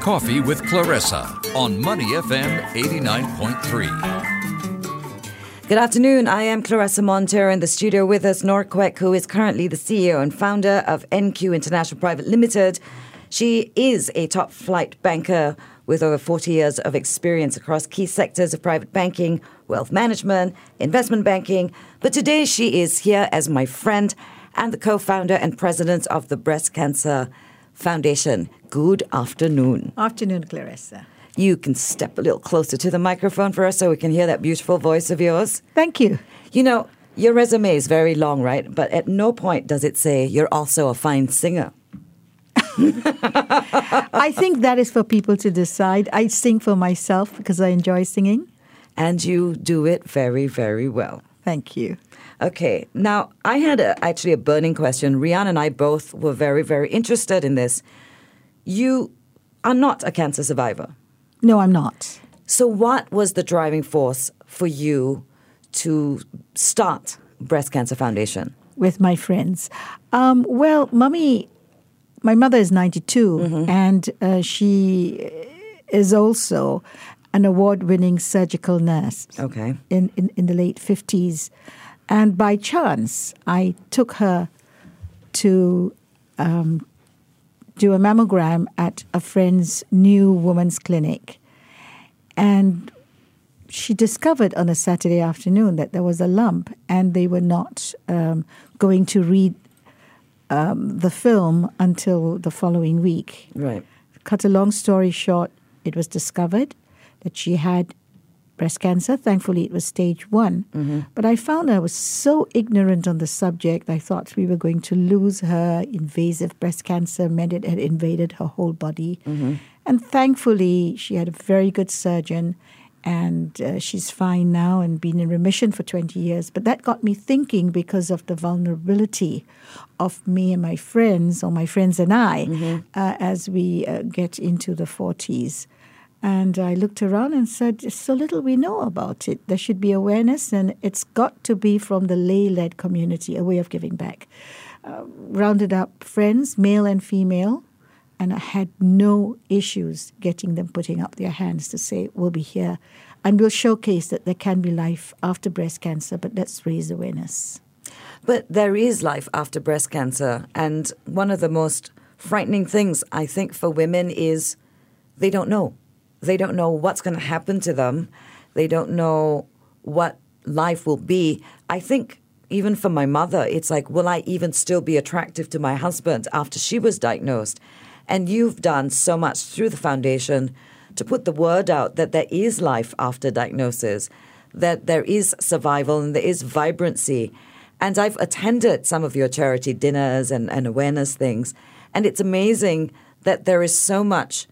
Coffee with Claressa on Money FM 89.3. Good afternoon. I am Claressa Monteiro in the studio with us, Noor Quek, who is currently the CEO and founder of NQ International Private Limited. She is a top flight banker with over 40 years of experience across key sectors of private banking, wealth management, investment banking. But today she is here as my friend and the co founder and president of the Breast Cancer Foundation. Good afternoon. Afternoon, Claressa. You can step a little closer to the microphone for us so we can hear that beautiful voice of yours. Thank you. You know, your resume is very long, right? But at no point does it say you're also a fine singer. I think that is for people to decide. I sing for myself because I enjoy singing. And you do it very, very well. Thank you. Okay, now I had a, actually a burning question. Rian and I both were very, very interested in this. You are not a cancer survivor. No, I'm not. So, what was the driving force for you to start Breast Cancer Foundation? With my friends. Um, well, mummy, my mother is 92, mm-hmm. and uh, she is also an award winning surgical nurse. Okay. In, in, in the late 50s. And by chance, I took her to um, do a mammogram at a friend's new woman's clinic. And she discovered on a Saturday afternoon that there was a lump, and they were not um, going to read um, the film until the following week. Right. Cut a long story short, it was discovered that she had breast cancer. Thankfully, it was stage one. Mm-hmm. But I found I was so ignorant on the subject. I thought we were going to lose her. Invasive breast cancer meant it had invaded her whole body. Mm-hmm. And thankfully, she had a very good surgeon. And uh, she's fine now and been in remission for 20 years. But that got me thinking because of the vulnerability of me and my friends, or my friends and I, mm-hmm. uh, as we uh, get into the 40s. And I looked around and said, so little we know about it. There should be awareness, and it's got to be from the lay led community, a way of giving back. Uh, rounded up friends, male and female, and I had no issues getting them putting up their hands to say, we'll be here. And we'll showcase that there can be life after breast cancer, but let's raise awareness. But there is life after breast cancer. And one of the most frightening things, I think, for women is they don't know they don't know what's going to happen to them. They don't know what life will be. I think even for my mother, it's like, will I even still be attractive to my husband after she was diagnosed? And you've done so much through the foundation to put the word out that there is life after diagnosis, that there is survival and there is vibrancy. And I've attended some of your charity dinners and, and awareness things. And it's amazing that there is so much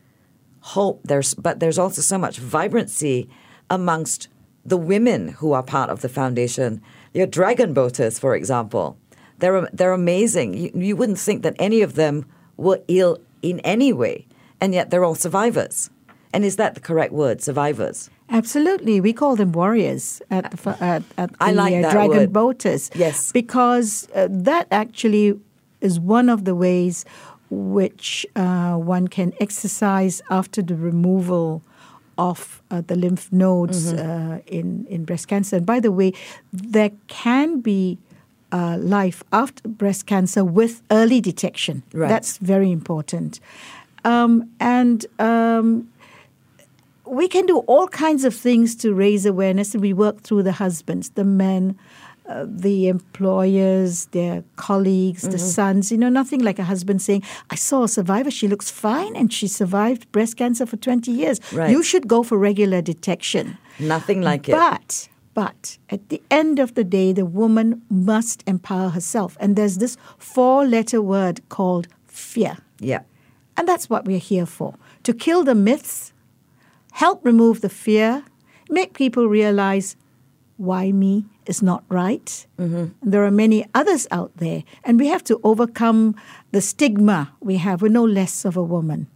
hope. There's but there's also so much vibrancy amongst the women who are part of the foundation. Your dragon boaters for example they're they're amazing. You, you wouldn't think that any of them were ill in any way and yet they're all survivors. And is that the correct word survivors? Absolutely, we call them warriors at the, at, at the I like uh, dragon word. boaters. Yes, because uh, that actually is one of the ways which uh, one can exercise after the removal of uh, the lymph nodes mm-hmm. uh, in, in breast cancer. And by the way, there can be uh, life after breast cancer with early detection. Right. That's very important. Um, and um, we can do all kinds of things to raise awareness, and we work through the husbands, the men, uh, the employers, their colleagues, mm-hmm. the sons. You know, nothing like a husband saying, I saw a survivor, she looks fine and she survived breast cancer for 20 years. Right. You should go for regular detection. Nothing like it. But, but at the end of the day, the woman must empower herself. And there's this four letter word called fear. Yeah. And that's what we're here for to kill the myths, help remove the fear, make people realize why me is not right. Mm-hmm. There are many others out there, and we have to overcome the stigma we have. We're no less of a woman.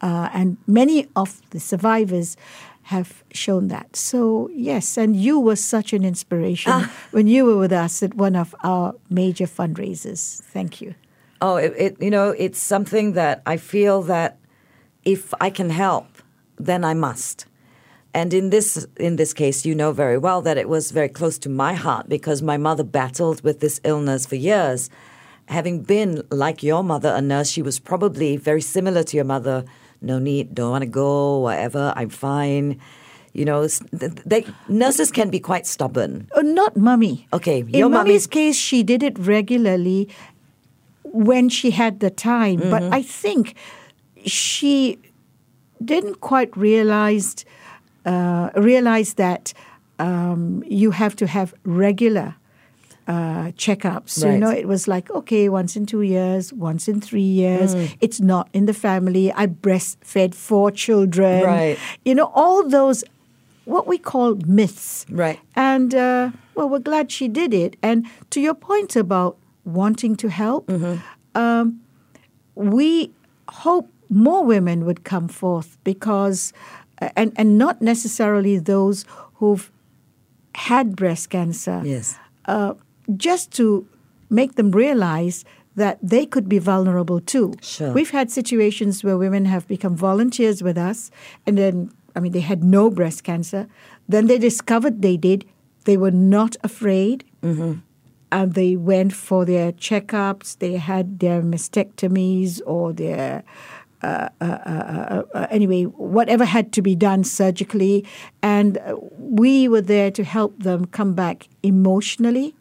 Uh, and many of the survivors have shown that. So, yes, and you were such an inspiration ah. when you were with us at one of our major fundraisers. Thank you. Oh, it, it, you know, it's something that I feel that if I can help, then I must. And in this in this case, you know very well that it was very close to my heart because my mother battled with this illness for years. Having been like your mother, a nurse, she was probably very similar to your mother. No need, don't want to go, whatever. I'm fine. You know, they, nurses can be quite stubborn. Oh, not mummy. Okay, your mummy- mummy's case, she did it regularly when she had the time. But Mm-hmm. I think she didn't quite realize uh, realize that um, you have to have regular uh, checkups. So, you know, it was like okay, once in two years, once in three years. Mm. It's not in the family. I breastfed four children. Right. You know, all those what we call myths. Right. And uh, well, we're glad she did it. And to your point about wanting to help, um, we hope more women would come forth because, and, and not necessarily those who've had breast cancer, Yes. uh, just to make them realize that they could be vulnerable too. Sure. We've had situations where women have become volunteers with us, and then, I mean, they had no breast cancer. Then they discovered they did. They were not afraid. And they went for their checkups. They had their mastectomies or their uh, uh, uh, uh, anyway, whatever had to be done surgically. And we were there to help them come back emotionally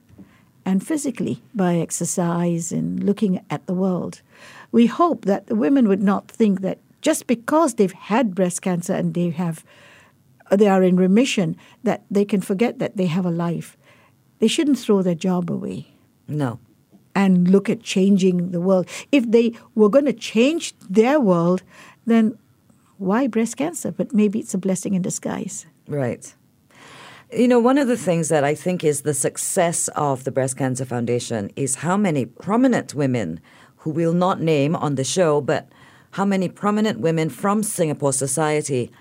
and physically by exercise and looking at the world. We hope that the women would not think that just because they've had breast cancer and they have they are in remission that they can forget that they have a life. They shouldn't throw their job away No. And look at changing the world. If they were going to change their world, then why breast cancer? But maybe it's a blessing in disguise. Right. You know, one of the things that I think is the success of the Breast Cancer Foundation is how many prominent women who we'll not name on the show, but how many prominent women from Singapore society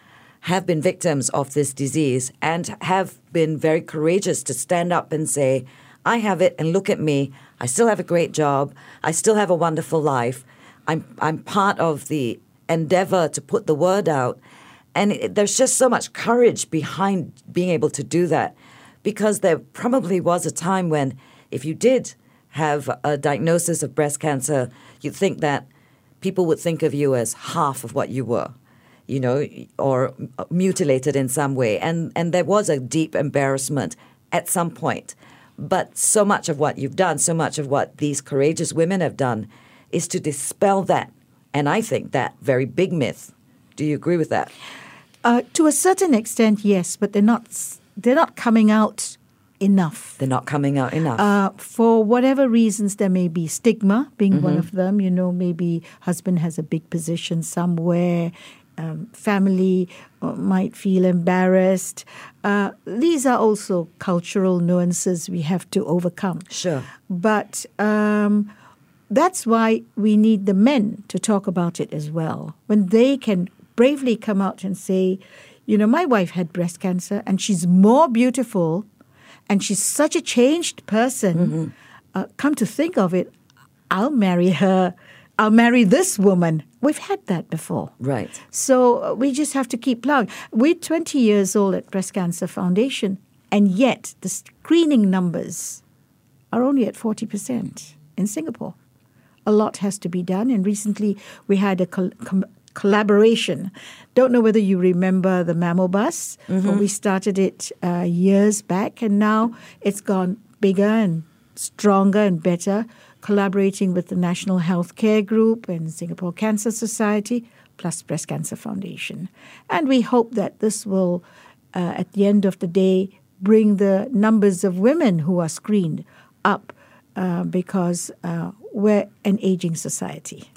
have been victims of this disease and have been very courageous to stand up and say, I have it and look at me. I still have a great job. I still have a wonderful life. I'm, I'm part of the endeavor to put the word out. And it, there's just so much courage behind being able to do that because there probably was a time when if you did have a diagnosis of breast cancer, you'd think that people would think of you as half of what you were, you know, or mutilated in some way. And, and there was a deep embarrassment at some point. But so much of what you've done, so much of what these courageous women have done is to dispel that. And I think that very big myth. Do you agree with that? Uh, to a certain extent, yes, but they're not. They're not coming out enough. They're not coming out enough. Uh, for whatever reasons, there may be stigma being one Mm-hmm. of them. You know, maybe husband has a big position somewhere. Um, family uh, might feel embarrassed. Uh, these are also cultural nuances we have to overcome. Sure. But um, that's why we need the men to talk about it as well. When they can bravely come out and say, you know, my wife had breast cancer and she's more beautiful and she's such a changed person. Uh, come to think of it, I'll marry her. I'll marry this woman. We've had that before. Right. So uh, we just have to keep plowing. We're 20 years old at Breast Cancer Foundation, and yet the screening numbers are only at 40% in Singapore. A lot has to be done, and recently we had a col- com- collaboration. Don't know whether you remember the Mammo Bus. but We started it uh, years back, and now it's gone bigger and stronger and better, collaborating with the National Healthcare Group and Singapore Cancer Society, plus Breast Cancer Foundation. And we hope that this will, uh, at the end of the day, bring the numbers of women who are screened up uh, because uh, we're an aging society.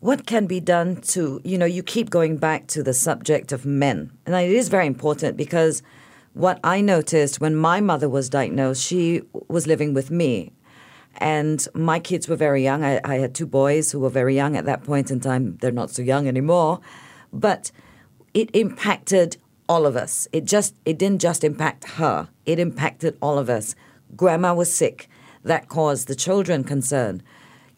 What can be done to, you know, you keep going back to the subject of men. And it is very important because what I noticed when my mother was diagnosed, she was living with me. And my kids were very young. I, I had two boys who were very young at that point in time. They're not so young anymore. But it impacted all of us. It just it didn't just impact her. It impacted all of us. Grandma was sick. That caused the children concern.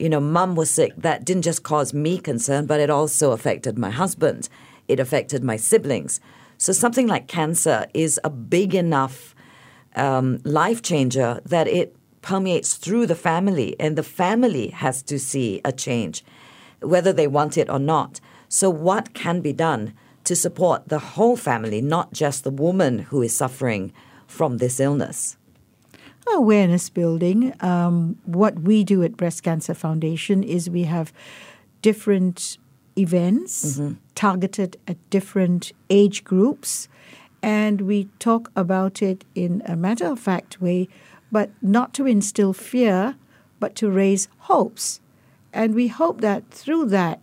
you know, mum was sick, that didn't just cause me concern, but it also affected my husband. It affected my siblings. So something like cancer is a big enough um, life changer that it permeates through the family, and the family has to see a change, whether they want it or not. So, what can be done to support the whole family, not just the woman who is suffering from this illness? awareness building. Um, what we do at Breast Cancer Foundation is we have different events targeted at different age groups, and we talk about it in a matter of fact way, but not to instill fear, but to raise hopes. And we hope that through that,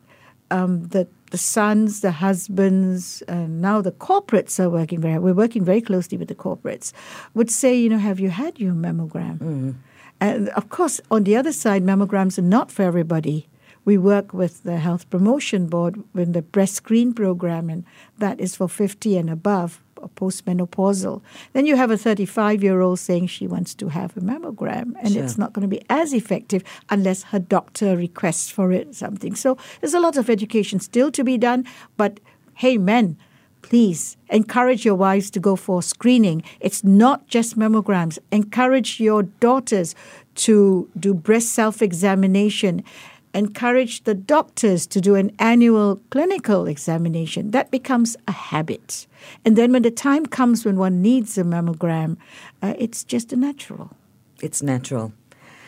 um, the the sons, the husbands, and now the corporates are working very. We're working very closely with the corporates. Would say, you know, have you had your mammogram? And of course, on the other side, mammograms are not for everybody. We work with the Health Promotion Board with the breast screen program, and that is for 50 and above, postmenopausal. Then you have a 35 year old saying she wants to have a mammogram, and Sure. it's not going to be as effective unless her doctor requests for it, something. So there's a lot of education still to be done, but hey, men, please encourage your wives to go for screening. It's not just mammograms. Encourage your daughters to do breast self examination. Encourage the doctors to do an annual clinical examination. That becomes a habit. And then when the time comes when one needs a mammogram, uh, it's just a natural. It's natural.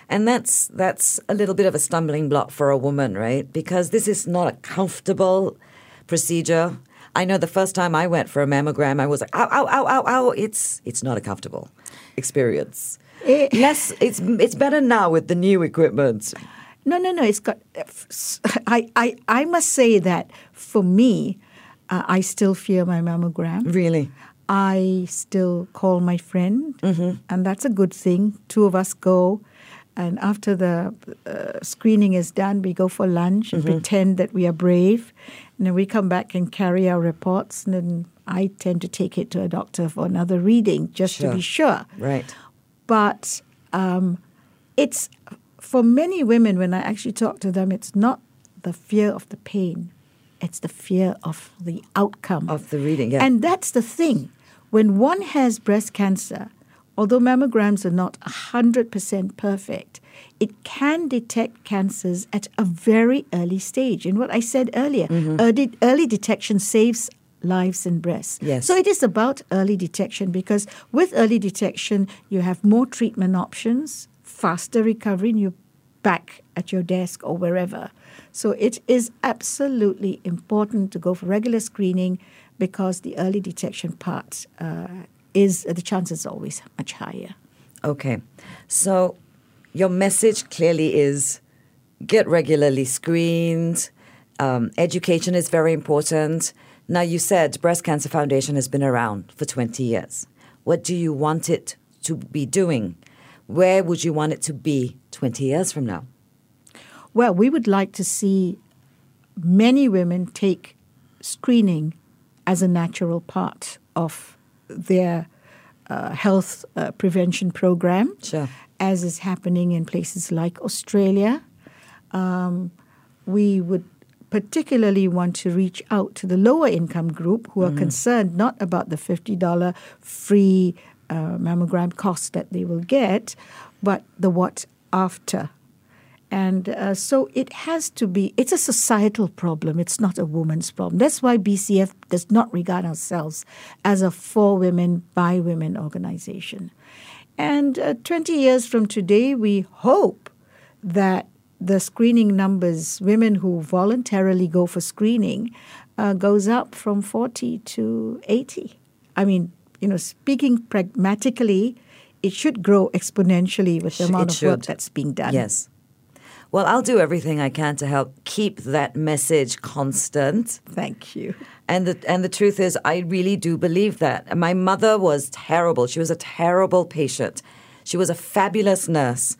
And that's that's a little bit of a stumbling block for a woman, right? Because this is not a comfortable procedure. I know the first time I went for a mammogram, I was like, ow, ow, ow, ow, ow. It's it's not a comfortable experience. Eh. Less, it's it's better now with the new equipment. No, no, no. It's got. I, I, I must say that for me, uh, I still fear my mammogram. Really, I still call my friend, and that's a good thing. Two of us go, and after the uh, screening is done, we go for lunch and pretend that we are brave, and then we come back and carry our reports, and then I tend to take it to a doctor for another reading just to be sure right? but um, it's for many women when I actually talk to them, it's not the fear of the pain, it's the fear of the outcome Of the reading, yeah. And that's the thing. When one has breast cancer, although mammograms are not 100% perfect, it can detect cancers at a very early stage. And what I said earlier, Mm-hmm. early, early detection saves lives in breasts. Yes. So it is about early detection because with early detection, you have more treatment options, faster recovery, and you're back at your desk or wherever. So it is absolutely important to go for regular screening because the early detection part uh, is the chances always much higher. Okay. So your message clearly is get regularly screened. Um, education is very important. Now, you said Breast Cancer Foundation has been around for 20 years. What do you want it to be doing? Where would you want it to be 20 years from now? Well, we would like to see many women take screening as a natural part of their uh, health uh, prevention program, Sure. as is happening in places like Australia. Um, we would particularly want to reach out to the lower income group who are concerned not about the $50 free uh, mammogram cost that they will get, but the what after. And uh, so it has to be, it's a societal problem. It's not a woman's problem. That's why BCF does not regard ourselves as a for women, by women organization. And uh, 20 years from today, we hope that the screening numbers, women who voluntarily go for screening, uh, goes up from 40 to 80. I mean, you know, speaking pragmatically, it should grow exponentially with the Sh- amount of work that's being done. Yes. Well, I'll do everything I can to help keep that message constant. Thank you. And the and the truth is, I really do believe that. My mother was terrible. She was a terrible patient. She was a fabulous nurse,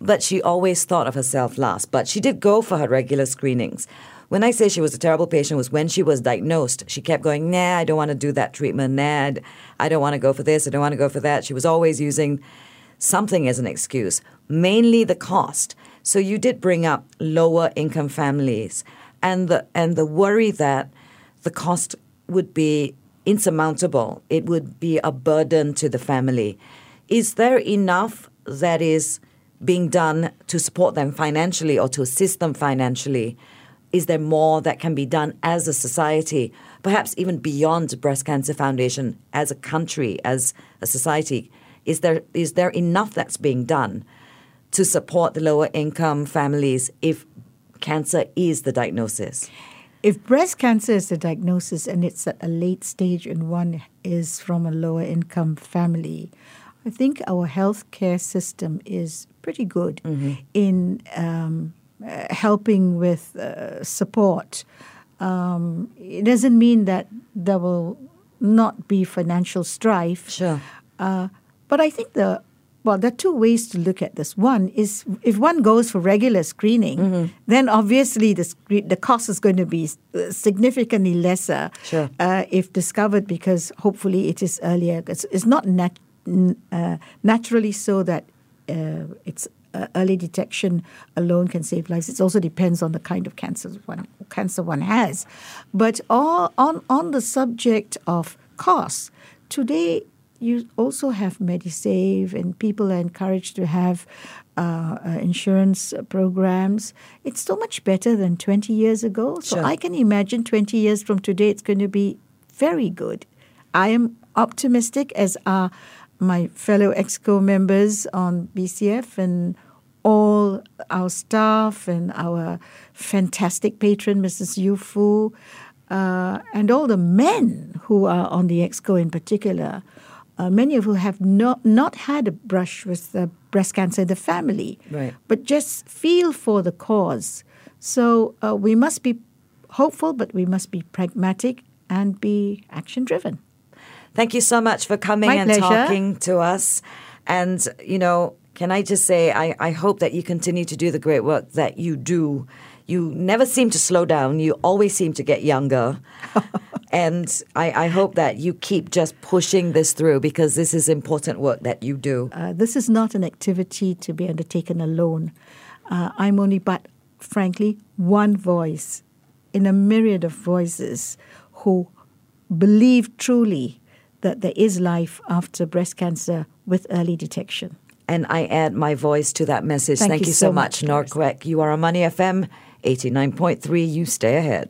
but she always thought of herself last. But she did go for her regular screenings. When I say she was a terrible patient, was when she was diagnosed. She kept going, "Nah, I don't want to do that treatment. Nah, I don't want to go for this. I don't want to go for that." She was always using something as an excuse, mainly the cost. So you did bring up lower income families and the and the worry that the cost would be insurmountable. It would be a burden to the family. Is there enough that is being done to support them financially or to assist them financially? Is there more that can be done as a society, perhaps even beyond Breast Cancer Foundation, as a country, as a society? Is there is there enough that's being done to support the lower income families if cancer is the diagnosis? If breast cancer is the diagnosis and it's at a late stage and one is from a lower income family, I think our healthcare system is pretty good in um, helping with uh, support. Um, it doesn't mean that there will not be financial strife. Sure. Uh, but I think the well, there are two ways to look at this. One is if one goes for regular screening, then obviously the the cost is going to be uh, significantly lesser Sure. uh, if discovered because hopefully it is earlier. It's, it's not nat- n- uh, naturally so that uh, it's uh, early detection alone can save lives. It also depends on the kind of cancer one cancer one has. But all, on on the subject of costs, today you also have MediSave, and people are encouraged to have uh, uh, insurance programs. It's so much better than 20 years ago. So Sure. I can imagine 20 years from today, it's going to be very good. I am optimistic, as are my fellow EXCO members on BCF and all our staff and our fantastic patron, Mrs. Yu Fu, uh, and all the men who are on the EXCO in particular, uh, many of who have not, not had a brush with uh, breast cancer in the family, Right. but just feel for the cause. So uh, we must be hopeful, but we must be pragmatic and be action driven. Thank you so much for coming My and pleasure. talking to us. And, you know, can I just say, I, I hope that you continue to do the great work that you do. You never seem to slow down, you always seem to get younger. and I, I hope that you keep just pushing this through because this is important work that you do. Uh, this is not an activity to be undertaken alone. Uh, I'm only, but frankly, one voice in a myriad of voices who believe truly that there is life after breast cancer with early detection. And I add my voice to that message. Thank Thank, you you so much, much. Noor Quek. You are on Money FM 89.3. You stay ahead.